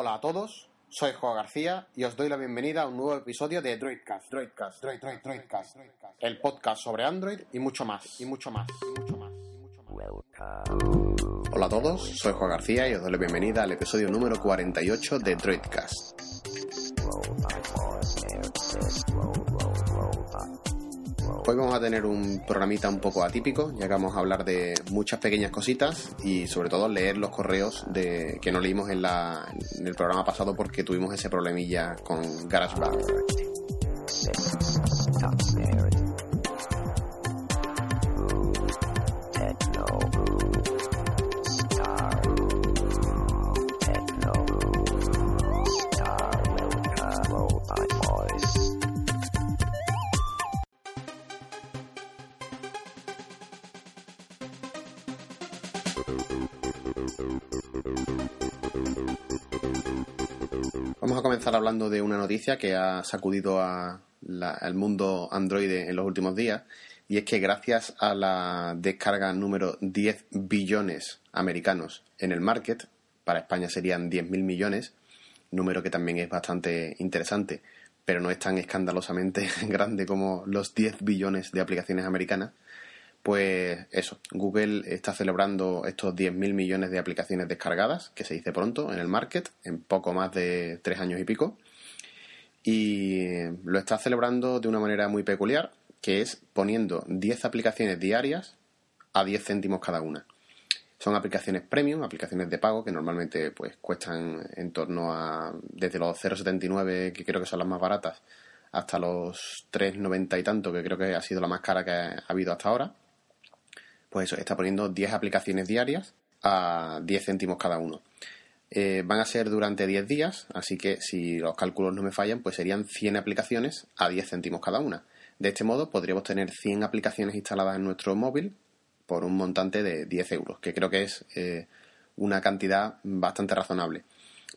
Hola a todos, soy Joa García y os doy la bienvenida a un nuevo episodio de Droidcast, Droidcast, Droid, Droid, Droidcast, el podcast sobre Android y mucho más, y mucho más, y mucho más. y mucho más. Hola a todos, soy Juan García y os doy la bienvenida al episodio número 48 de Droidcast. Hoy vamos a tener un programita un poco atípico, ya que vamos a hablar de muchas pequeñas cositas y sobre todo leer los correos de, que no leímos en, la- en el programa pasado porque tuvimos ese problemilla con GarageBand. De una noticia que ha sacudido a la- al mundo Android en los últimos días y es que gracias a la descarga número 10 billones americanos en el market, para España serían 10.000 millones, número que también es bastante interesante, pero no es tan escandalosamente grande como los 10 billones de aplicaciones americanas, pues eso, Google está celebrando estos 10.000 millones de aplicaciones descargadas, que se dice pronto, en el market, en poco más de tres años y pico. Y lo está celebrando de una manera muy peculiar, que es poniendo 10 aplicaciones diarias a 10 céntimos cada una. Son aplicaciones premium, aplicaciones de pago, que normalmente pues cuestan en torno a desde los 0,79, que creo que son las más baratas, hasta los 3,90 y tanto, que creo que ha sido la más cara que ha habido hasta ahora pues eso, está poniendo 10 aplicaciones diarias a 10 céntimos cada uno. Eh, van a ser durante 10 días, así que si los cálculos no me fallan, pues serían 100 aplicaciones a 10 céntimos cada una. De este modo podríamos tener 100 aplicaciones instaladas en nuestro móvil por un montante de 10 euros, que creo que es eh, una cantidad bastante razonable.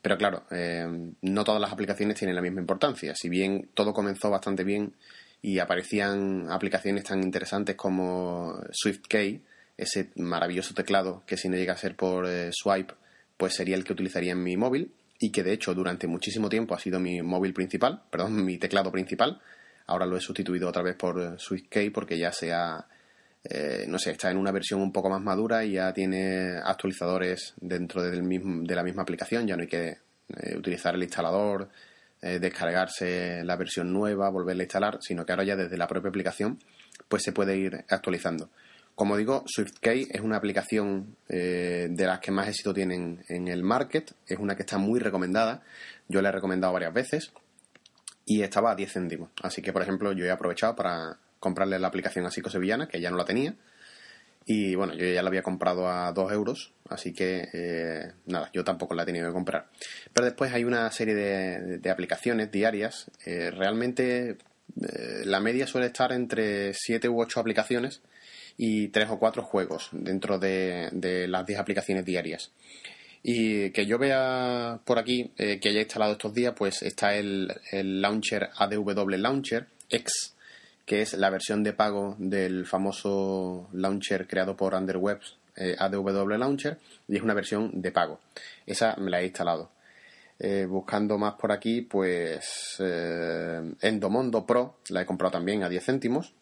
Pero claro, eh, no todas las aplicaciones tienen la misma importancia. Si bien todo comenzó bastante bien y aparecían aplicaciones tan interesantes como SwiftKey, ese maravilloso teclado que si no llega a ser por swipe, pues sería el que utilizaría en mi móvil y que de hecho durante muchísimo tiempo ha sido mi móvil principal, perdón, mi teclado principal. Ahora lo he sustituido otra vez por eh, SwiftKey porque ya se ha, eh, no sé, está en una versión un poco más madura y ya tiene actualizadores dentro de la misma aplicación, ya no hay que eh, utilizar el instalador, eh, descargarse la versión nueva, volverla a instalar, sino que ahora ya desde la propia aplicación pues se puede ir actualizando. Como digo, SwiftKey es una aplicación eh, de las que más éxito tienen en el market, es una que está muy recomendada, yo la he recomendado varias veces y estaba a 10 céntimos. Así que, por ejemplo, yo he aprovechado para comprarle la aplicación a Psico Sevillana, que ya no la tenía, y bueno, yo ya la había comprado a 2 euros, así que eh, nada, yo tampoco la he tenido que comprar. Pero después hay una serie de, aplicaciones diarias. eh, realmente la media suele estar entre 7 u 8 aplicaciones y 3 o 4 juegos dentro de, las 10 aplicaciones diarias. Y que yo vea por aquí eh, que haya instalado estos días, pues está el, launcher ADW Launcher X, que es la versión de pago del famoso launcher creado por Underwebs, eh, ADW Launcher, y es una versión de pago. Esa me la he instalado. Eh, buscando más por aquí, pues Endomondo Pro la he comprado también a 10 céntimos.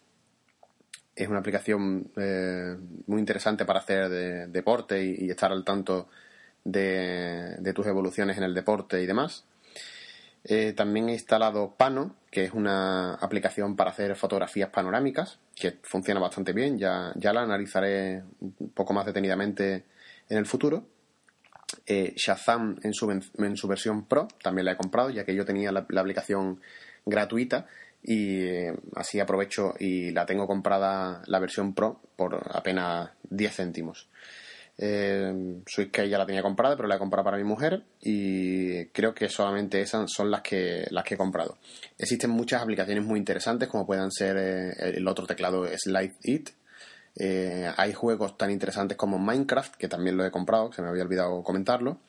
Es una aplicación eh, muy interesante para hacer de- deporte y, estar al tanto de, tus evoluciones en el deporte y demás. Eh, también he instalado Pano, que es una aplicación para hacer fotografías panorámicas, que funciona bastante bien. Ya, ya la analizaré un poco más detenidamente en el futuro. Eh, Shazam en su, en su versión Pro también la he comprado, ya que yo tenía la aplicación gratuita y eh, así aprovecho y la tengo comprada la versión Pro por apenas 10 céntimos. Eh, SwiftKey ya la tenía comprada, pero la he comprado para mi mujer y creo que solamente esas son las que, las que he comprado. Existen muchas aplicaciones muy interesantes, como puedan ser eh, el otro teclado Slide It. Eh, hay juegos tan interesantes como Minecraft, que también lo he comprado, que se me había olvidado comentarlo.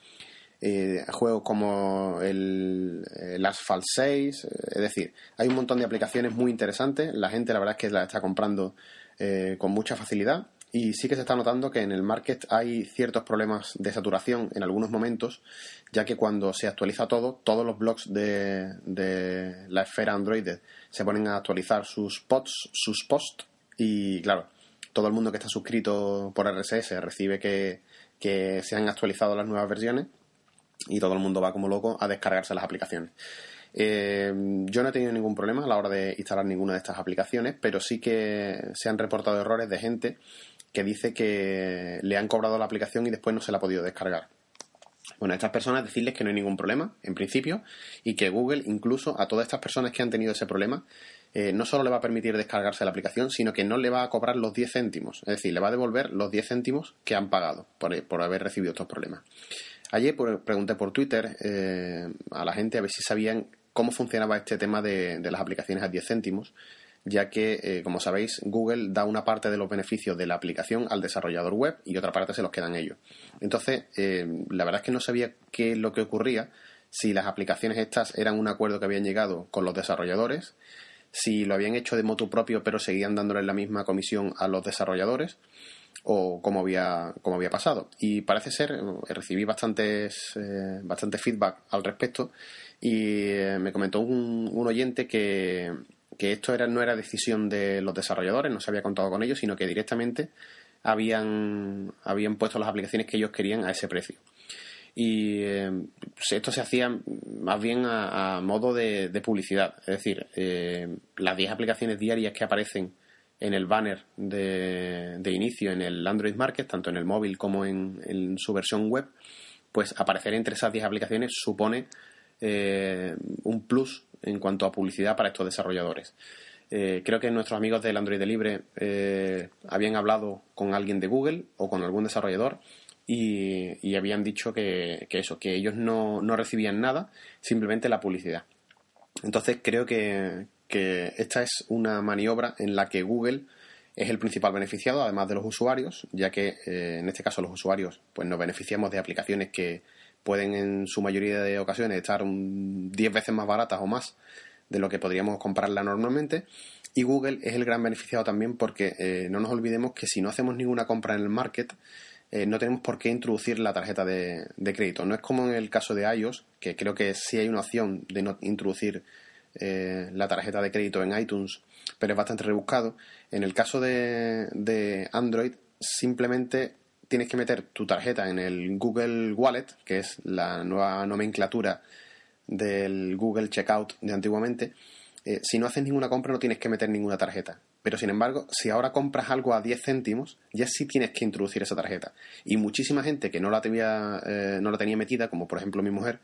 Eh, juegos como el, el Asphalt 6, eh, es decir, hay un montón de aplicaciones muy interesantes. La gente, la verdad, es que la está comprando eh, con mucha facilidad y sí que se está notando que en el market hay ciertos problemas de saturación en algunos momentos, ya que cuando se actualiza todo, todos los blogs de, la esfera Android se ponen a actualizar sus posts, sus posts y claro, todo el mundo que está suscrito por RSS recibe que se han actualizado las nuevas versiones y todo el mundo va como loco a descargarse las aplicaciones. Eh, yo no he tenido ningún problema a la hora de instalar ninguna de estas aplicaciones, pero sí que se han reportado errores de gente que dice que le han cobrado la aplicación y después no se la ha podido descargar. Bueno, a estas personas decirles que no hay ningún problema, en principio, y que Google, incluso a todas estas personas que han tenido ese problema, eh, no solo le va a permitir descargarse la aplicación, sino que no le va a cobrar los 10 céntimos. Es decir, le va a devolver los 10 céntimos que han pagado por, por haber recibido estos problemas. Ayer pregunté por Twitter eh, a la gente a ver si sabían cómo funcionaba este tema de, las aplicaciones a 10 céntimos, ya que, eh, como sabéis, Google da una parte de los beneficios de la aplicación al desarrollador web y otra parte se los quedan ellos. Entonces, eh, la verdad es que no sabía qué es lo que ocurría, si las aplicaciones estas eran un acuerdo que habían llegado con los desarrolladores, si lo habían hecho de moto propio pero seguían dándole la misma comisión a los desarrolladores o cómo había, cómo había pasado. Y parece ser, eh, recibí bastantes, bastante feedback al respecto y eh, me comentó un, oyente que, esto era, no era decisión de los desarrolladores, no se había contado con ellos, sino que directamente habían, habían puesto las aplicaciones que ellos querían a ese precio. Y eh, esto se hacía más bien a, modo de, publicidad. Es decir, eh, las 10 aplicaciones diarias que aparecen en el banner de, inicio en el Android Market, tanto en el móvil como en, en su versión web, pues aparecer entre esas 10 aplicaciones supone eh, un plus en cuanto a publicidad para estos desarrolladores. Eh, creo que nuestros amigos del Android Libre eh, habían hablado con alguien de Google o con algún desarrollador y, habían dicho que, eso, que ellos no, recibían nada, simplemente la publicidad. Entonces creo que, esta es una maniobra en la que Google es el principal beneficiado, además de los usuarios, ya que en este caso los usuarios pues nos beneficiamos de aplicaciones que, pueden en su mayoría de ocasiones estar 10 veces más baratas o más de lo que podríamos comprarla normalmente. Y Google es el gran beneficiado también porque eh, no nos olvidemos que si no hacemos ninguna compra en el market, eh, no tenemos por qué introducir la tarjeta de, crédito. No es como en el caso de iOS, que creo que sí hay una opción de no introducir eh, la tarjeta de crédito en iTunes, pero es bastante rebuscado. En el caso de, de Android, simplemente tienes que meter tu tarjeta en el Google Wallet, que es la nueva nomenclatura del Google Checkout de antiguamente. Eh, si no haces ninguna compra no tienes que meter ninguna tarjeta. Pero sin embargo, si ahora compras algo a 10 céntimos, ya sí tienes que introducir esa tarjeta. Y muchísima gente que no la tenía, eh, no la tenía metida, como por ejemplo mi mujer,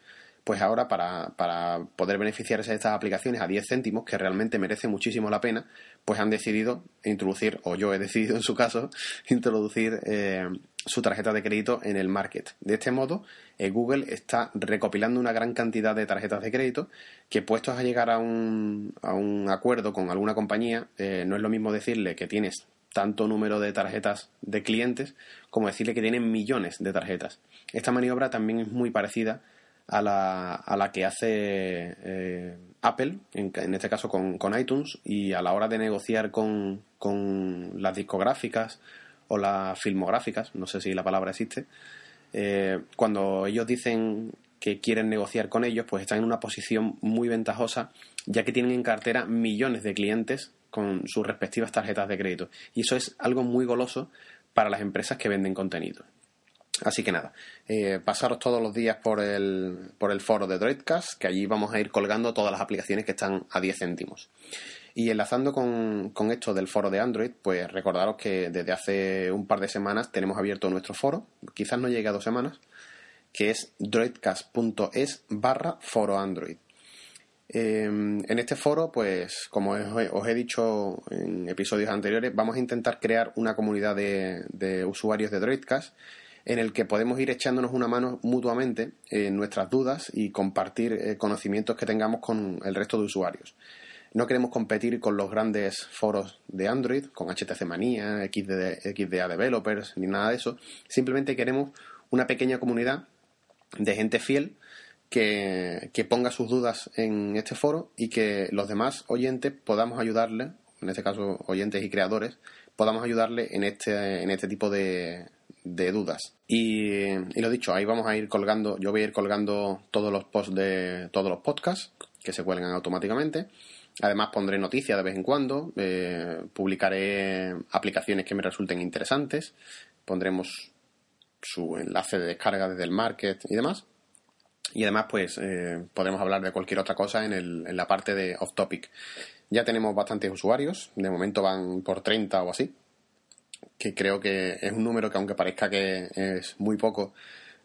pues ahora para, para, poder beneficiarse de estas aplicaciones a 10 céntimos, que realmente merece muchísimo la pena, pues han decidido introducir, o yo he decidido en su caso, introducir eh, su tarjeta de crédito en el market. De este modo, eh, Google está recopilando una gran cantidad de tarjetas de crédito que puestos a llegar a un, a un acuerdo con alguna compañía, eh, no es lo mismo decirle que tienes tanto número de tarjetas de clientes como decirle que tienen millones de tarjetas. Esta maniobra también es muy parecida a la, a la que hace eh, Apple, en, este caso con, con, iTunes, y a la hora de negociar con, con las discográficas o las filmográficas, no sé si la palabra existe, eh, cuando ellos dicen que quieren negociar con ellos, pues están en una posición muy ventajosa, ya que tienen en cartera millones de clientes con sus respectivas tarjetas de crédito. Y eso es algo muy goloso para las empresas que venden contenido. Así que nada, eh, pasaros todos los días por el, por el foro de Droidcast, que allí vamos a ir colgando todas las aplicaciones que están a 10 céntimos. Y enlazando con, esto del foro de Android, pues recordaros que desde hace un par de semanas tenemos abierto nuestro foro, quizás no llegue a dos semanas, que es droidcast.es barra foro Android. Em, en este foro, pues como os he dicho en episodios anteriores, vamos a intentar crear una comunidad de, de usuarios de Droidcast en el que podemos ir echándonos una mano mutuamente en nuestras dudas y compartir eh, conocimientos que tengamos con el resto de usuarios. No queremos competir con los grandes foros de Android, con HTC Manía, XDA Developers, ni nada de eso. Simplemente queremos una pequeña comunidad de gente fiel que, que, ponga sus dudas en este foro y que los demás oyentes podamos ayudarle, en este caso oyentes y creadores, podamos ayudarle en este, en este tipo de, de dudas. Y, lo dicho, ahí vamos a ir colgando, yo voy a ir colgando todos los posts de todos los podcasts que se cuelgan automáticamente. Además pondré noticias de vez en cuando, eh, publicaré aplicaciones que me resulten interesantes, pondremos su enlace de descarga desde el market y demás. Y además, pues, eh, podremos hablar de cualquier otra cosa en, el, en la parte de off topic. Ya tenemos bastantes usuarios, de momento van por 30 o así, que creo que es un número que aunque parezca que es muy poco,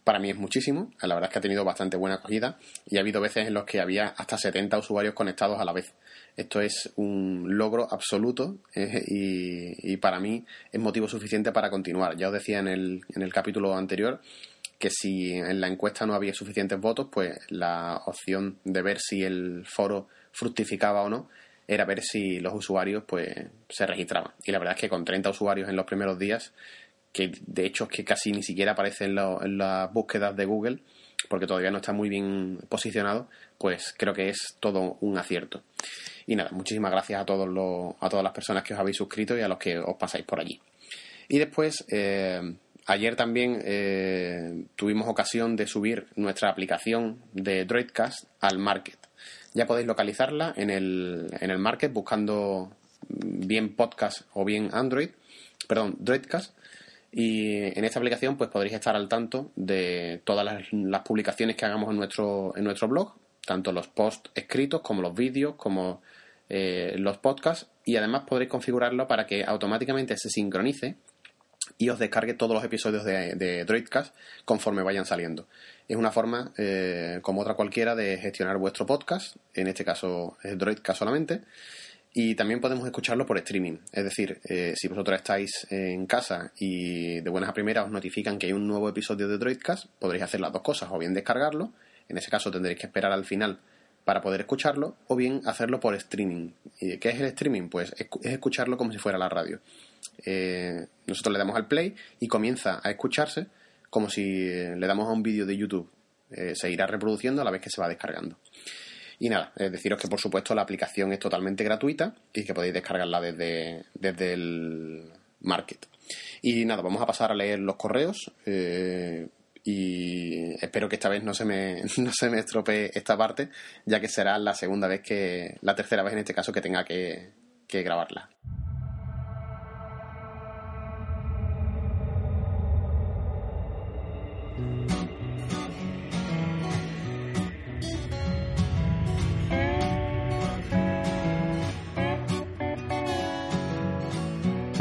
para mí es muchísimo. La verdad es que ha tenido bastante buena acogida y ha habido veces en los que había hasta 70 usuarios conectados a la vez. Esto es un logro absoluto eh, y, para mí es motivo suficiente para continuar. Ya os decía en el, en el capítulo anterior que si en la encuesta no había suficientes votos, pues la opción de ver si el foro fructificaba o no era ver si los usuarios pues se registraban. Y la verdad es que con 30 usuarios en los primeros días que de hecho es que casi ni siquiera aparece en, las búsquedas de Google, porque todavía no está muy bien posicionado, pues creo que es todo un acierto. Y nada, muchísimas gracias a, todos los, a todas las personas que os habéis suscrito y a los que os pasáis por allí. Y después, eh, ayer también eh, tuvimos ocasión de subir nuestra aplicación de Droidcast al Market. Ya podéis localizarla en el, en el Market buscando bien podcast o bien Android, perdón, Droidcast. Y en esta aplicación pues podréis estar al tanto de todas las, publicaciones que hagamos en nuestro, en nuestro blog, tanto los posts escritos como los vídeos, como eh, los podcasts, y además podréis configurarlo para que automáticamente se sincronice y os descargue todos los episodios de, de Droidcast conforme vayan saliendo. Es una forma, eh, como otra cualquiera, de gestionar vuestro podcast, en este caso es Droidcast solamente, y también podemos escucharlo por streaming. Es decir, eh, si vosotros estáis en casa y de buenas a primeras os notifican que hay un nuevo episodio de Droidcast, podréis hacer las dos cosas, o bien descargarlo, en ese caso tendréis que esperar al final para poder escucharlo, o bien hacerlo por streaming. ¿Y qué es el streaming? Pues es escucharlo como si fuera la radio. Eh, nosotros le damos al play y comienza a escucharse como si le damos a un vídeo de YouTube. Eh, se irá reproduciendo a la vez que se va descargando. Y nada, deciros que por supuesto la aplicación es totalmente gratuita y que podéis descargarla desde, desde el market. Y nada, vamos a pasar a leer los correos. Eh, y espero que esta vez no se me no se me estropee esta parte ya que será la segunda vez que la tercera vez en este caso que tenga que, que grabarla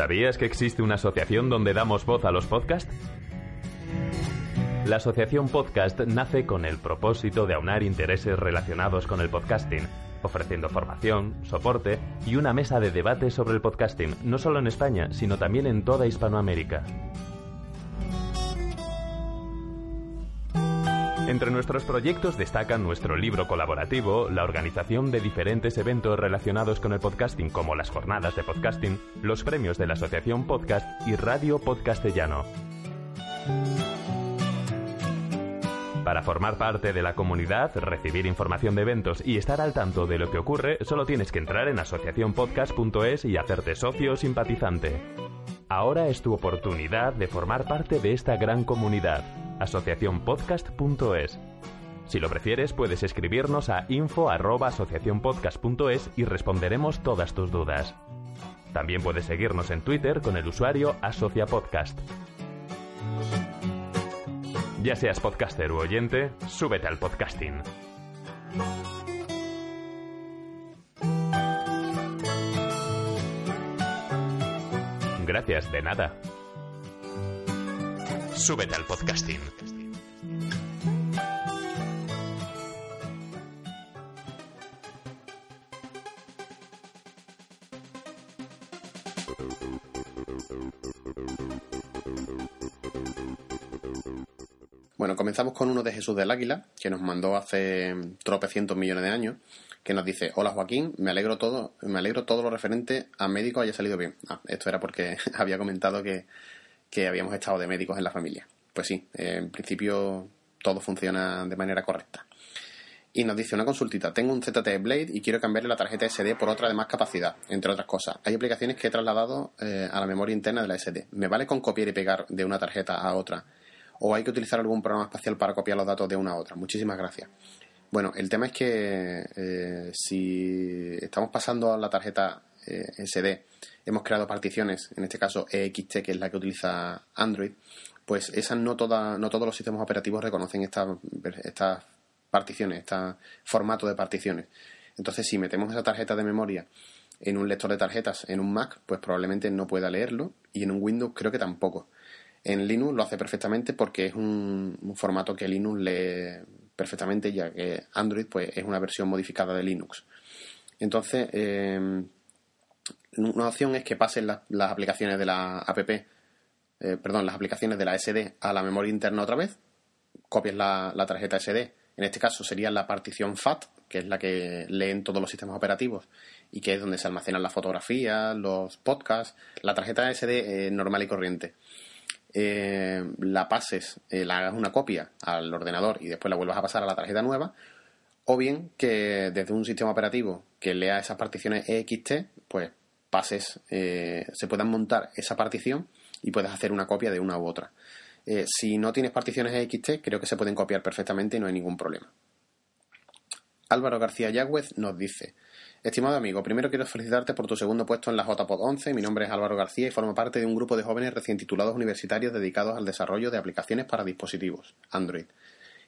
¿Sabías que existe una asociación donde damos voz a los podcasts? La Asociación Podcast nace con el propósito de aunar intereses relacionados con el podcasting, ofreciendo formación, soporte y una mesa de debate sobre el podcasting, no solo en España, sino también en toda Hispanoamérica. Entre nuestros proyectos destacan nuestro libro colaborativo, la organización de diferentes eventos relacionados con el podcasting como las jornadas de podcasting, los premios de la Asociación Podcast y Radio Podcastellano. Para formar parte de la comunidad, recibir información de eventos y estar al tanto de lo que ocurre, solo tienes que entrar en asociacionpodcast.es y hacerte socio o simpatizante. Ahora es tu oportunidad de formar parte de esta gran comunidad asociacionpodcast.es. Si lo prefieres, puedes escribirnos a info@asociacionpodcast.es y responderemos todas tus dudas. También puedes seguirnos en Twitter con el usuario AsociaPodcast. Ya seas podcaster u oyente, súbete al podcasting. Gracias, de nada. Súbete al podcasting. Bueno, comenzamos con uno de Jesús del Águila, que nos mandó hace tropecientos millones de años, que nos dice, hola Joaquín, me alegro todo, me alegro todo lo referente a médico haya salido bien. Ah, esto era porque había comentado que que habíamos estado de médicos en la familia. Pues sí, en principio todo funciona de manera correcta. Y nos dice una consultita, tengo un ZT Blade y quiero cambiarle la tarjeta SD por otra de más capacidad, entre otras cosas. Hay aplicaciones que he trasladado eh, a la memoria interna de la SD. ¿Me vale con copiar y pegar de una tarjeta a otra? ¿O hay que utilizar algún programa espacial para copiar los datos de una a otra? Muchísimas gracias. Bueno, el tema es que eh, si estamos pasando a la tarjeta eh, SD, hemos creado particiones, en este caso EXT, que es la que utiliza Android, pues esas no, toda, no todos los sistemas operativos reconocen estas estas particiones, este formato de particiones. Entonces, si metemos esa tarjeta de memoria en un lector de tarjetas en un Mac, pues probablemente no pueda leerlo y en un Windows creo que tampoco. En Linux lo hace perfectamente porque es un, formato que Linux lee perfectamente ya que Android pues es una versión modificada de Linux. Entonces, em, una opción es que pasen las aplicaciones de la app, eh, perdón, las aplicaciones de la SD a la memoria interna otra vez, copies la, la tarjeta SD en este caso sería la partición FAT, que es la que leen todos los sistemas operativos y que es donde se almacenan las fotografías, los podcasts, la tarjeta SD normal y corriente. Eh, la pases, eh, la hagas una copia al ordenador y después la vuelvas a pasar a la tarjeta nueva, o bien que desde un sistema operativo que lea esas particiones EXT, pues pases, se puedan montar esa partición y puedes hacer una copia de una u otra. Eh, si no tienes particiones EXT, creo que se pueden copiar perfectamente y no hay ningún problema. Álvaro García Yagüez nos dice: Estimado amigo, primero quiero felicitarte por tu segundo puesto en la JPod 11. Mi nombre es Álvaro García y formo parte de un grupo de jóvenes recién titulados universitarios dedicados al desarrollo de aplicaciones para dispositivos Android.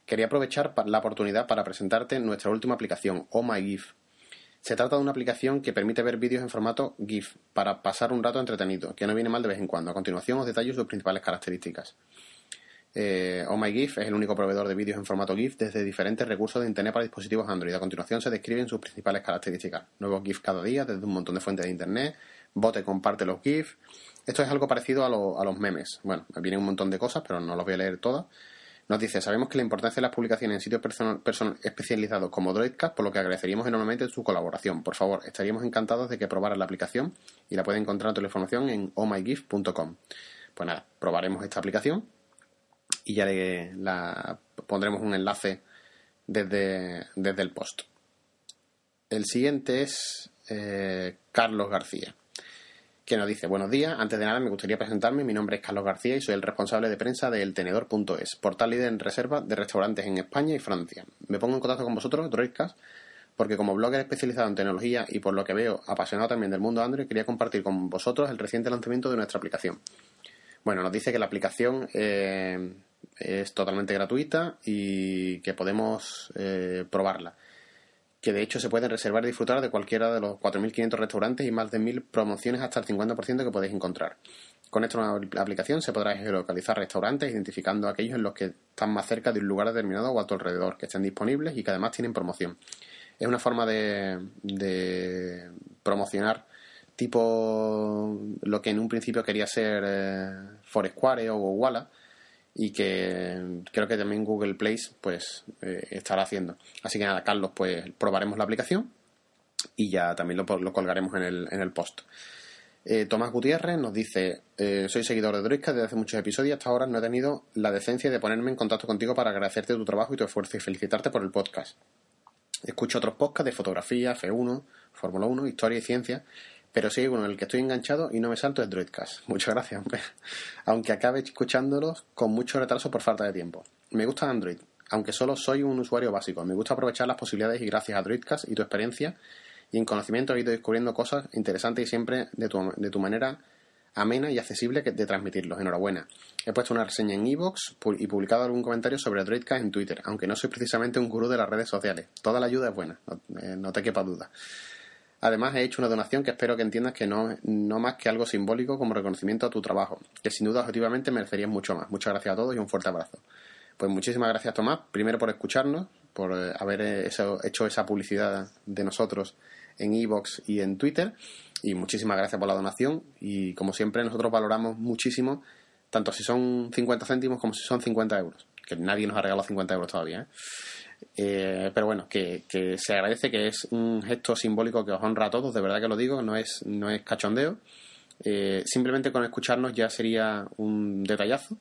Quería aprovechar la oportunidad para presentarte nuestra última aplicación, Oh My GIF. Se trata de una aplicación que permite ver vídeos en formato GIF para pasar un rato entretenido, que no viene mal de vez en cuando. A continuación os detallo sus principales características. Eh, oh My GIF es el único proveedor de vídeos en formato GIF desde diferentes recursos de Internet para dispositivos Android. A continuación se describen sus principales características. Nuevos GIF cada día desde un montón de fuentes de Internet. Bote comparte los GIF. Esto es algo parecido a, los memes. Bueno, vienen un montón de cosas, pero no los voy a leer todas. Nos dice, sabemos que la importancia de las publicaciones en sitios especializados como Droidcast, por lo que agradeceríamos enormemente su colaboración. Por favor, estaríamos encantados de que probaran la aplicación y la pueden encontrar toda la información en ohmygif.com. Pues nada, probaremos esta aplicación y ya le la pondremos un enlace desde, desde el post. El siguiente es eh, Carlos García que nos dice, buenos días, antes de nada me gustaría presentarme, mi nombre es Carlos García y soy el responsable de prensa de eltenedor.es, portal líder en reserva de restaurantes en España y Francia. Me pongo en contacto con vosotros, Droidcast, porque como blogger especializado en tecnología y por lo que veo apasionado también del mundo Android, quería compartir con vosotros el reciente lanzamiento de nuestra aplicación. Bueno, nos dice que la aplicación eh, es totalmente gratuita y que podemos eh, probarla que de hecho se pueden reservar y disfrutar de cualquiera de los 4.500 restaurantes y más de 1.000 promociones hasta el 50% que podéis encontrar. Con esta aplicación se podrá geolocalizar restaurantes identificando aquellos en los que están más cerca de un lugar determinado o a tu alrededor, que estén disponibles y que además tienen promoción. Es una forma de promocionar tipo lo que en un principio quería ser eh, Foursquare o Walla, y que creo que también Google Place pues eh, estará haciendo. Así que nada, Carlos, pues probaremos la aplicación y ya también lo, colgaremos en el, en el post. Eh, Tomás Gutiérrez nos dice, eh, soy seguidor de Droidcast desde hace muchos episodios y hasta ahora no he tenido la decencia de ponerme en contacto contigo para agradecerte tu trabajo y tu esfuerzo y felicitarte por el podcast. Escucho otros podcasts de fotografía, F1, Fórmula 1, historia y ciencia pero sí, bueno, el que estoy enganchado y no me salto es Droidcast. Muchas gracias. Aunque acabe escuchándolos con mucho retraso por falta de tiempo. Me gusta Android, aunque solo soy un usuario básico. Me gusta aprovechar las posibilidades y gracias a Droidcast y tu experiencia y en conocimiento he ido descubriendo cosas interesantes y siempre de tu, manera amena y accesible de transmitirlos. Enhorabuena. He puesto una reseña en iVoox y publicado algún comentario sobre Droidcast en Twitter, aunque no soy precisamente un gurú de las redes sociales. Toda la ayuda es buena, no, eh, no te quepa duda. Además, he hecho una donación que espero que entiendas que no, no más que algo simbólico como reconocimiento a tu trabajo, que sin duda objetivamente merecerías mucho más. Muchas gracias a todos y un fuerte abrazo. Pues muchísimas gracias, Tomás, primero por escucharnos, por eh, haber eh, hecho esa publicidad de nosotros en Evox y en Twitter. Y muchísimas gracias por la donación. Y como siempre, nosotros valoramos muchísimo, tanto si son 50 céntimos como si son 50 euros. Que nadie nos ha regalado 50 euros todavía. ¿eh? Eh, pero bueno, que, se agradece, que es un gesto simbólico que os honra a todos, de verdad que lo digo, no es, no es cachondeo. Eh, simplemente con escucharnos ya sería un detallazo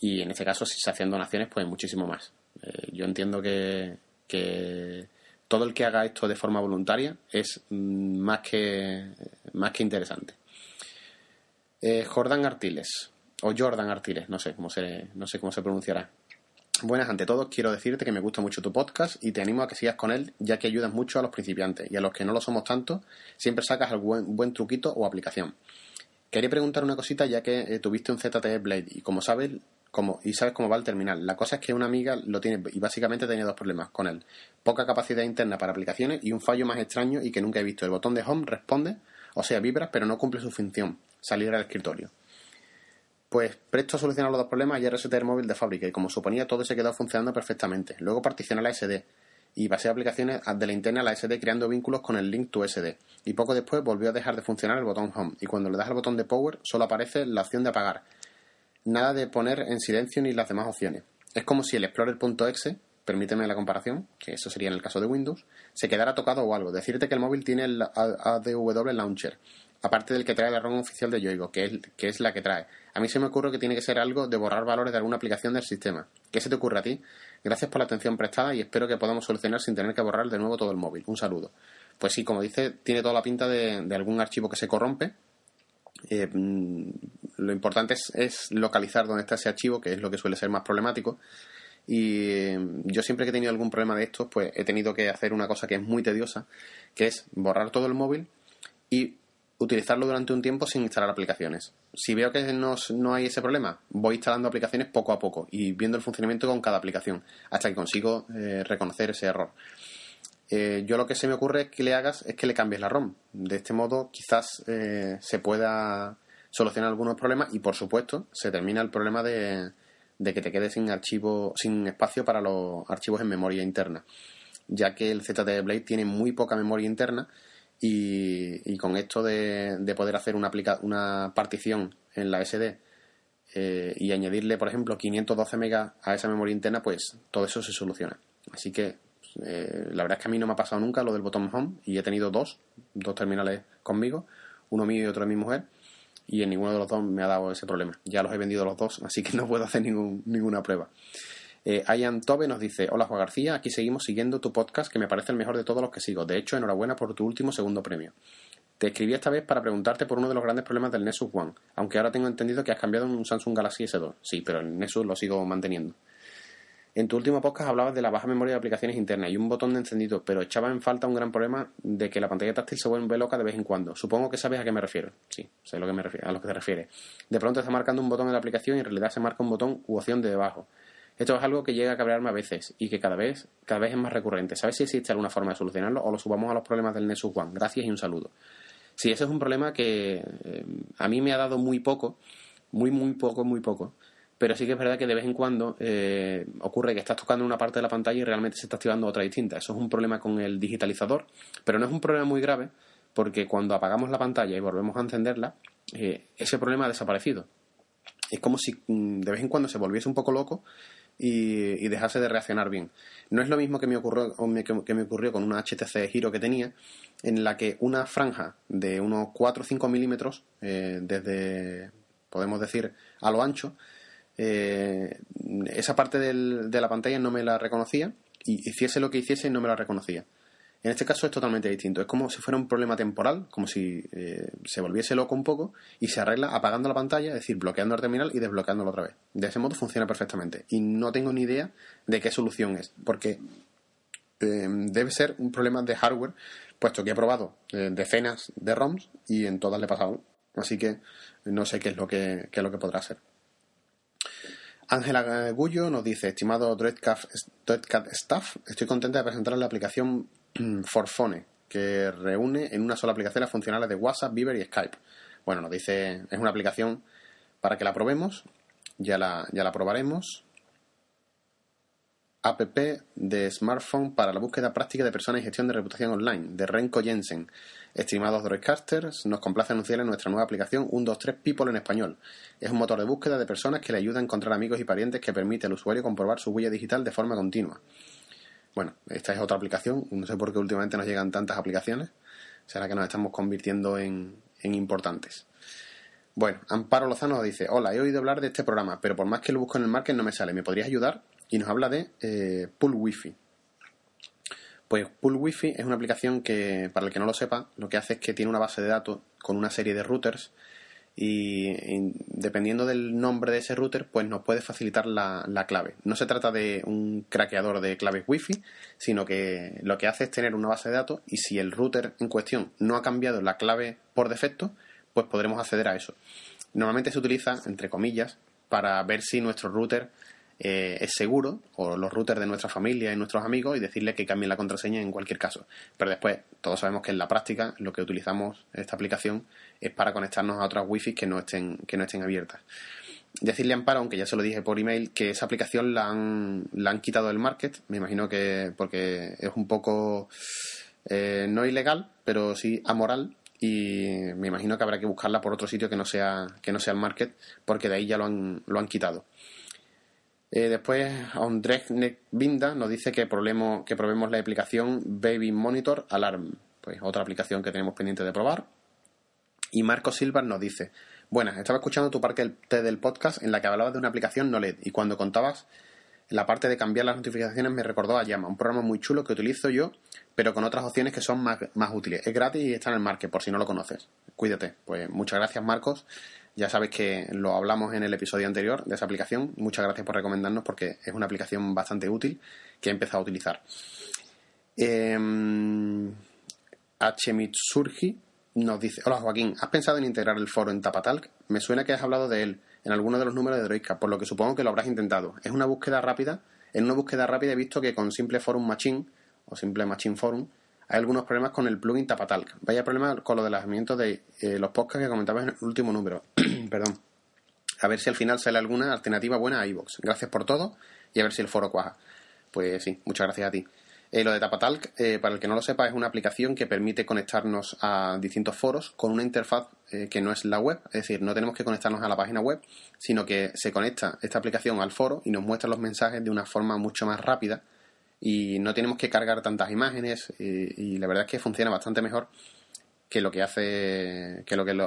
y en este caso si se hacen donaciones pues muchísimo más. Eh, yo entiendo que, que todo el que haga esto de forma voluntaria es mm, más que, más que interesante. Eh, Jordan Artiles, o Jordan Artiles, no sé cómo se, no sé cómo se pronunciará. Buenas, ante todo quiero decirte que me gusta mucho tu podcast y te animo a que sigas con él, ya que ayudas mucho a los principiantes y a los que no lo somos tanto, siempre sacas algún buen truquito o aplicación. Quería preguntar una cosita ya que eh, tuviste un ZTE Blade y como sabes, como, y sabes cómo va el terminal. La cosa es que una amiga lo tiene y básicamente tenía dos problemas con él. Poca capacidad interna para aplicaciones y un fallo más extraño y que nunca he visto. El botón de home responde, o sea, vibra, pero no cumple su función, salir al escritorio. Pues presto a solucionar los dos problemas ya reseté el móvil de fábrica y como suponía todo se quedó funcionando perfectamente. Luego particioné la SD y pasé aplicaciones de la interna a la SD creando vínculos con el link to SD. Y poco después volvió a dejar de funcionar el botón home y cuando le das al botón de power solo aparece la opción de apagar nada de poner en silencio ni las demás opciones. Es como si el Explorer.exe, permíteme la comparación, que eso sería en el caso de Windows, se quedara tocado o algo. Decirte que el móvil tiene el ADW Launcher, aparte del que trae la ROM oficial de Yoigo, que es, que es la que trae. A mí se me ocurre que tiene que ser algo de borrar valores de alguna aplicación del sistema. ¿Qué se te ocurre a ti? Gracias por la atención prestada y espero que podamos solucionar sin tener que borrar de nuevo todo el móvil. Un saludo. Pues sí, como dice, tiene toda la pinta de, algún archivo que se corrompe, eh, mm, lo importante es, localizar dónde está ese archivo, que es lo que suele ser más problemático. Y eh, yo siempre que he tenido algún problema de estos, pues he tenido que hacer una cosa que es muy tediosa, que es borrar todo el móvil y utilizarlo durante un tiempo sin instalar aplicaciones. Si veo que no, hay ese problema, voy instalando aplicaciones poco a poco y viendo el funcionamiento con cada aplicación hasta que consigo eh, reconocer ese error. Eh, yo lo que se me ocurre que le hagas es que le cambies la ROM. De este modo quizás eh, se pueda solucionar algunos problemas y por supuesto se termina el problema de, que te quedes sin archivo, sin espacio para los archivos en memoria interna, ya que el ZTE Blade tiene muy poca memoria interna y, con esto de, poder hacer una, una partición en la SD eh, y añadirle, por ejemplo, 512 megas a esa memoria interna, pues todo eso se soluciona. Así que eh, la verdad es que a mí no me ha pasado nunca lo del botón home y he tenido dos, dos terminales conmigo, uno mío y otro de mi mujer, y en ninguno de los dos me ha dado ese problema. Ya los he vendido los dos, así que no puedo hacer ningún, ninguna prueba. Eh, Tobe nos dice, hola Juan García, aquí seguimos siguiendo tu podcast que me parece el mejor de todos los que sigo. De hecho, enhorabuena por tu último segundo premio. Te escribí esta vez para preguntarte por uno de los grandes problemas del Nexus One, aunque ahora tengo entendido que has cambiado un Samsung Galaxy S2. Sí, pero el Nexus lo sigo manteniendo. En tu último podcast hablabas de la baja memoria de aplicaciones internas y un botón de encendido, pero echaba en falta un gran problema de que la pantalla táctil se vuelve loca de vez en cuando. Supongo que sabes a qué me refiero. Sí, sé lo que me refiero, a lo que te refiere. De pronto está marcando un botón en la aplicación y en realidad se marca un botón u opción de debajo. Esto es algo que llega a cabrearme a veces y que cada vez, cada vez es más recurrente. ¿Sabes si existe alguna forma de solucionarlo o lo subamos a los problemas del Nexus One? Gracias y un saludo. Sí, ese es un problema que eh, a mí me ha dado muy poco, muy, muy poco, muy poco pero sí que es verdad que de vez en cuando eh, ocurre que estás tocando una parte de la pantalla y realmente se está activando otra distinta. Eso es un problema con el digitalizador, pero no es un problema muy grave porque cuando apagamos la pantalla y volvemos a encenderla, eh, ese problema ha desaparecido. Es como si mm, de vez en cuando se volviese un poco loco y, dejase de reaccionar bien. No es lo mismo que me ocurrió, que me ocurrió con una HTC Giro que tenía, en la que una franja de unos 4 o 5 milímetros, eh, desde, podemos decir, a lo ancho, eh, esa parte de la pantalla no me la reconocía y hiciese lo que hiciese no me la reconocía. En este caso es totalmente distinto. Es como si fuera un problema temporal, como si eh, se volviese loco un poco y se arregla apagando la pantalla, es decir, bloqueando el terminal y desbloqueándolo otra vez. De ese modo funciona perfectamente. Y no tengo ni idea de qué solución es, porque eh, debe ser un problema de hardware, puesto que he probado decenas de ROMs y en todas le he pasado. Así que no sé qué es lo que, qué es lo que podrá ser. Ángela Gullo nos dice, estimado Dreadcat, Staff, estoy contenta de presentar la aplicación Forfone, que reúne en una sola aplicación las funcionales de WhatsApp, Viber y Skype. Bueno, nos dice, es una aplicación para que la probemos, ya la, ya la probaremos. App de smartphone para la búsqueda práctica de personas y gestión de reputación online, de Renko Jensen. Estimados Droidcasters, nos complace anunciarles nuestra nueva aplicación 123 People en español. Es un motor de búsqueda de personas que le ayuda a encontrar amigos y parientes que permite al usuario comprobar su huella digital de forma continua. Bueno, esta es otra aplicación. No sé por qué últimamente nos llegan tantas aplicaciones. Será que nos estamos convirtiendo en, importantes. Bueno, Amparo Lozano dice, hola, he oído hablar de este programa, pero por más que lo busco en el market no me sale. ¿Me podrías ayudar? Y nos habla de eh, Pool Wi-Fi. Pues Pool Wi-Fi es una aplicación que, para el que no lo sepa, lo que hace es que tiene una base de datos con una serie de routers y, dependiendo del nombre de ese router, pues nos puede facilitar la, clave. No se trata de un craqueador de claves Wi-Fi, sino que lo que hace es tener una base de datos y si el router en cuestión no ha cambiado la clave por defecto, pues podremos acceder a eso. Normalmente se utiliza, entre comillas, para ver si nuestro router eh, es seguro, o los routers de nuestra familia y nuestros amigos, y decirle que cambien la contraseña en cualquier caso. Pero después, todos sabemos que en la práctica lo que utilizamos esta aplicación es para conectarnos a otras wifi que no estén, que no estén abiertas. Decirle a Amparo, aunque ya se lo dije por email, que esa aplicación la han, la han quitado del market. Me imagino que porque es un poco eh, no ilegal, pero sí amoral y me imagino que habrá que buscarla por otro sitio que no sea que no sea el market porque de ahí ya lo han, lo han quitado eh, después, Ondrej Binda nos dice que, probemos, que probemos la aplicación Baby Monitor Alarm, pues otra aplicación que tenemos pendiente de probar. Y Marco Silva nos dice, buenas, estaba escuchando tu parte del podcast en la que hablabas de una aplicación no LED y cuando contabas la parte de cambiar las notificaciones me recordó a Llama, un programa muy chulo que utilizo yo, pero con otras opciones que son más, más útiles. Es gratis y está en el market, por si no lo conoces. Cuídate. Pues muchas gracias, Marcos. Ya sabes que lo hablamos en el episodio anterior de esa aplicación. Muchas gracias por recomendarnos porque es una aplicación bastante útil que he empezado a utilizar. Eh, H. Mitsurgi nos dice: Hola Joaquín, ¿has pensado en integrar el foro en Tapatalk? Me suena que has hablado de él en alguno de los números de Droidcast, por lo que supongo que lo habrás intentado. Es una búsqueda rápida. En una búsqueda rápida he visto que con simple forum machine o simple machine forum hay algunos problemas con el plugin Tapatalk. Vaya problema con lo del alojamiento de eh, los podcasts que comentabas en el último número. Perdón. A ver si al final sale alguna alternativa buena a iVoox. Gracias por todo y a ver si el foro cuaja. Pues sí, muchas gracias a ti. Eh, lo de Tapatalk, eh, para el que no lo sepa, es una aplicación que permite conectarnos a distintos foros con una interfaz que no es la web. Es decir, no tenemos que conectarnos a la página web, sino que se conecta esta aplicación al foro y nos muestra los mensajes de una forma mucho más rápida y no tenemos que cargar tantas imágenes y, la verdad es que funciona bastante mejor que lo que hace que lo que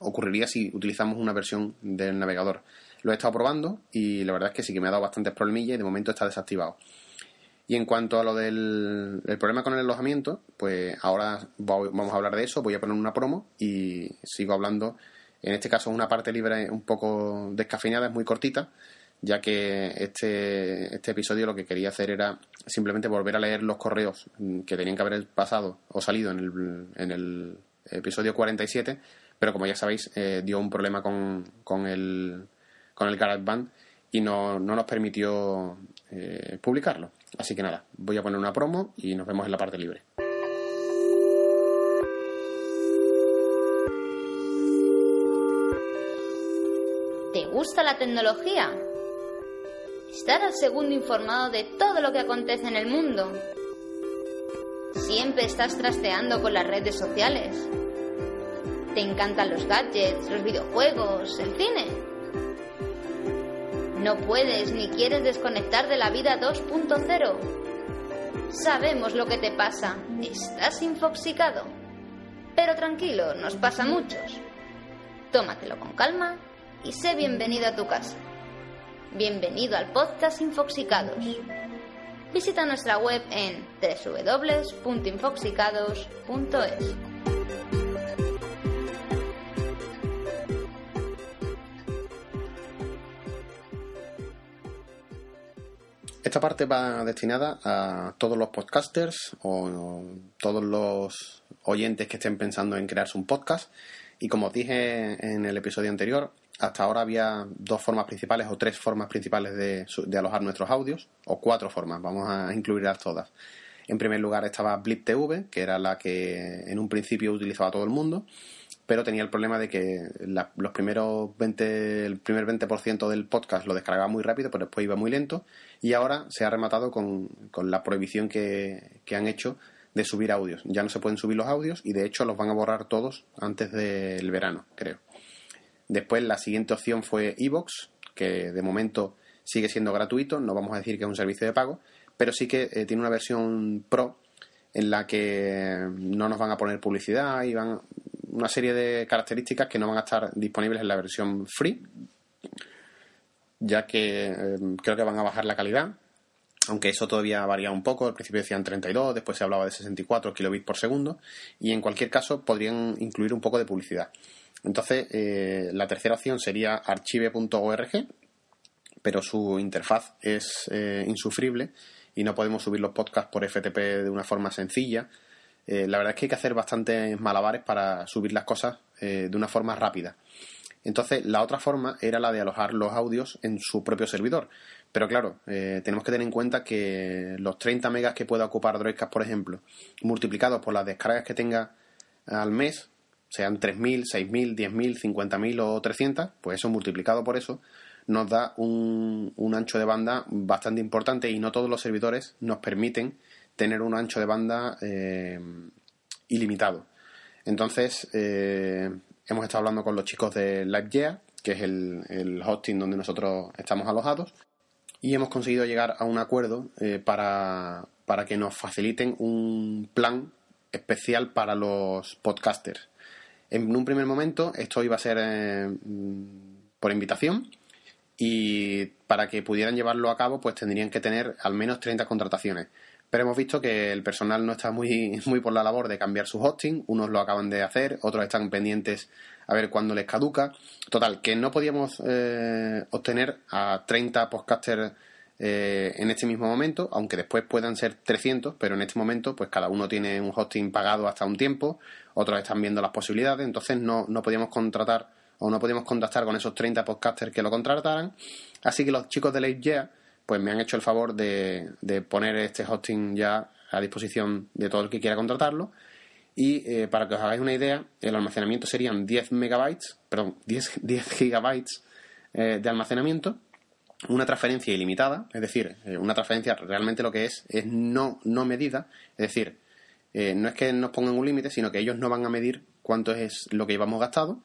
ocurriría si utilizamos una versión del navegador. Lo he estado probando y la verdad es que sí que me ha dado bastantes problemillas y de momento está desactivado. Y en cuanto a lo del problema con el alojamiento, pues ahora vamos a hablar de eso, voy a poner una promo y sigo hablando. En este caso una parte libre un poco descafeinada, es muy cortita, ya que este, este episodio lo que quería hacer era simplemente volver a leer los correos que tenían que haber pasado o salido en el, en el episodio 47, pero como ya sabéis, eh, dio un problema con, con el, con el GarageBand y no, no nos permitió eh, publicarlo. Así que nada, voy a poner una promo y nos vemos en la parte libre. ¿Te gusta la tecnología? estar al segundo informado de todo lo que acontece en el mundo. Siempre estás trasteando con las redes sociales. Te encantan los gadgets, los videojuegos, el cine. No puedes ni quieres desconectar de la vida 2.0. Sabemos lo que te pasa. Estás infoxicado. Pero tranquilo, nos pasa a muchos. Tómatelo con calma y sé bienvenido a tu casa. Bienvenido al podcast Infoxicados. Visita nuestra web en www.infoxicados.es. Esta parte va destinada a todos los podcasters o todos los oyentes que estén pensando en crearse un podcast. Y como os dije en el episodio anterior, hasta ahora había dos formas principales o tres formas principales de, alojar nuestros audios, o cuatro formas, vamos a incluirlas todas. En primer lugar estaba Blip TV, que era la que en un principio utilizaba todo el mundo, pero tenía el problema de que los primeros 20, el primer 20% del podcast lo descargaba muy rápido, pero después iba muy lento, y ahora se ha rematado con, la prohibición que, que han hecho de subir audios. Ya no se pueden subir los audios y de hecho los van a borrar todos antes del verano, creo. Después la siguiente opción fue Evox, que de momento sigue siendo gratuito, no vamos a decir que es un servicio de pago, pero sí que eh, tiene una versión pro en la que no nos van a poner publicidad y van una serie de características que no van a estar disponibles en la versión free, ya que eh, creo que van a bajar la calidad aunque eso todavía varía un poco, al principio decían 32, después se hablaba de 64 kilobits por segundo, y en cualquier caso podrían incluir un poco de publicidad. Entonces, eh, la tercera opción sería archive.org, pero su interfaz es eh, insufrible y no podemos subir los podcasts por FTP de una forma sencilla. Eh, la verdad es que hay que hacer bastantes malabares para subir las cosas de una forma rápida. Entonces, la otra forma era la de alojar los audios en su propio servidor. Pero claro, eh, tenemos que tener en cuenta que los 30 megas que pueda ocupar Droidcast, por ejemplo, multiplicados por las descargas que tenga al mes, sean 3.000, 6.000, 10.000, 50.000 o 300, pues eso multiplicado por eso nos da un, ancho de banda bastante importante y no todos los servidores nos permiten tener un ancho de banda eh, ilimitado. Entonces, eh, hemos estado hablando con los chicos de LiveGear, que es el hosting donde nosotros estamos alojados, y hemos conseguido llegar a un acuerdo eh, para, que nos faciliten un plan especial para los podcasters. En un primer momento esto iba a ser por invitación y para que pudieran llevarlo a cabo pues tendrían que tener al menos 30 contrataciones. Pero hemos visto que el personal no está muy, muy por la labor de cambiar su hosting, unos lo acaban de hacer, otros están pendientes a ver cuándo les caduca. Total, que no podíamos eh, obtener a 30 podcasters eh, en este mismo momento, aunque después puedan ser 300, pero en este momento pues cada uno tiene un hosting pagado hasta un tiempo, otros están viendo las posibilidades, entonces no, no podíamos contratar o no podíamos contactar con esos 30 podcasters que lo contrataran. Así que los chicos de LateJea pues me han hecho el favor de, de poner este hosting ya a disposición de todo el que quiera contratarlo. Y eh, para que os hagáis una idea, el almacenamiento serían 10 megabytes, perdón, 10, 10 gigabytes eh, de almacenamiento, una transferencia ilimitada, es decir, eh, una transferencia realmente lo que es es no, no medida, es decir, no es que nos pongan un límite, sino que ellos no van a medir cuánto es lo que llevamos gastado.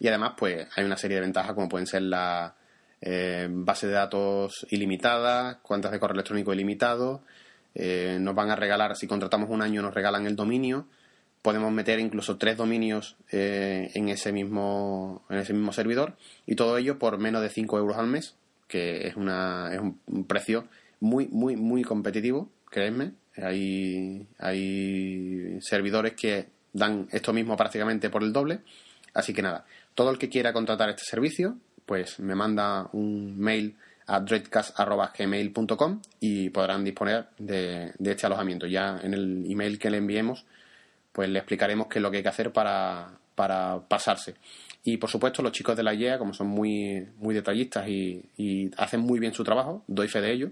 Y además pues hay una serie de ventajas como pueden ser la base de datos ilimitada, cuentas de correo electrónico ilimitado, nos van a regalar, si contratamos un año nos regalan el dominio, podemos meter incluso tres dominios eh, en, ese mismo, en ese mismo servidor y todo ello por menos de 5 euros al mes, que es, una, es un, precio muy, muy, muy competitivo, créeme. Hay, hay servidores que dan esto mismo prácticamente por el doble. Así que nada, todo el que quiera contratar este servicio, pues me manda un mail a dreadcast.gmail.com y podrán disponer de, este alojamiento. Ya en el email que le enviemos pues le explicaremos qué es lo que hay que hacer para, pasarse. Y por supuesto, los chicos de la IEA, como son muy, muy detallistas y, hacen muy bien su trabajo, doy fe de ello,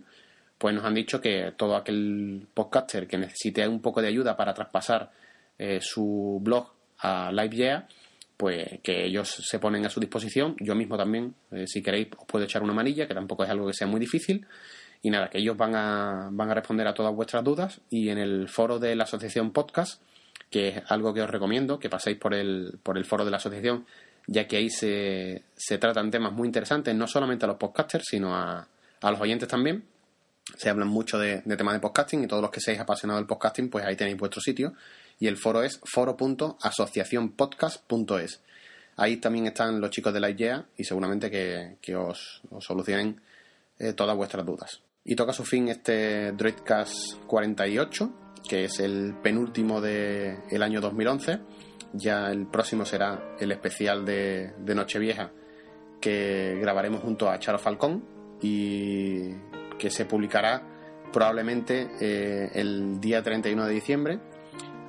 pues nos han dicho que todo aquel podcaster que necesite un poco de ayuda para traspasar eh, su blog a LiveYea, pues que ellos se ponen a su disposición. Yo mismo también, eh, si queréis, os puedo echar una manilla, que tampoco es algo que sea muy difícil. Y nada, que ellos van a, van a responder a todas vuestras dudas. Y en el foro de la asociación podcast que es algo que os recomiendo, que paséis por el, por el foro de la asociación, ya que ahí se, se tratan temas muy interesantes, no solamente a los podcasters, sino a, a los oyentes también. Se hablan mucho de, temas de podcasting y todos los que seáis apasionados del podcasting, pues ahí tenéis vuestro sitio. Y el foro es foro.asociacionpodcast.es. Ahí también están los chicos de la IGEA y seguramente que, os, solucionen eh, todas vuestras dudas. Y toca su fin este Droidcast 48 que es el penúltimo del el año 2011. Ya el próximo será el especial de, de Nochevieja que grabaremos junto a Charo Falcón y que se publicará probablemente eh, el día 31 de diciembre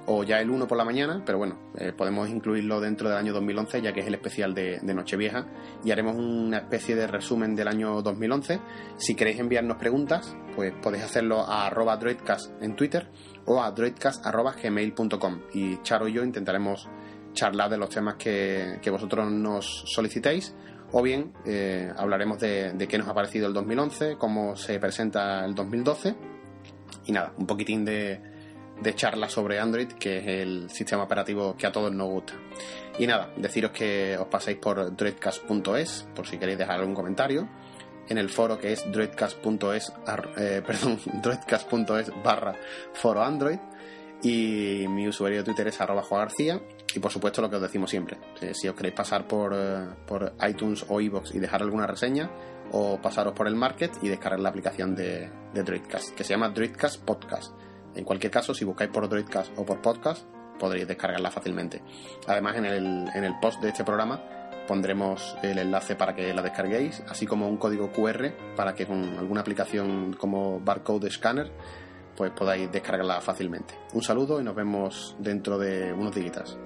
o ya el 1 por la mañana, pero bueno, eh, podemos incluirlo dentro del año 2011 ya que es el especial de, de, Nochevieja y haremos una especie de resumen del año 2011. Si queréis enviarnos preguntas, pues podéis hacerlo a arroba droidcast en Twitter o a droidcast.gmail.com y Charo y yo intentaremos charlar de los temas que, vosotros nos solicitéis o bien eh, hablaremos de, qué nos ha parecido el 2011, cómo se presenta el 2012 y nada, un poquitín de, de charla sobre Android, que es el sistema operativo que a todos nos gusta. Y nada, deciros que os paséis por droidcast.es por si queréis dejar algún comentario en el foro que es droidcast.es eh, perdón, droidcast.es barra foro Android y mi usuario de Twitter es arroba García y por supuesto lo que os decimos siempre, si os queréis pasar por, eh, por iTunes o iVoox y dejar alguna reseña, o pasaros por el market y descargar la aplicación de, de Droidcast, que se llama Droidcast Podcast. En cualquier caso, si buscáis por Droidcast o por podcast, podréis descargarla fácilmente. Además, en el, en el post de este programa pondremos el enlace para que la descarguéis, así como un código QR para que con alguna aplicación como Barcode Scanner pues podáis descargarla fácilmente. Un saludo y nos vemos dentro de unos días.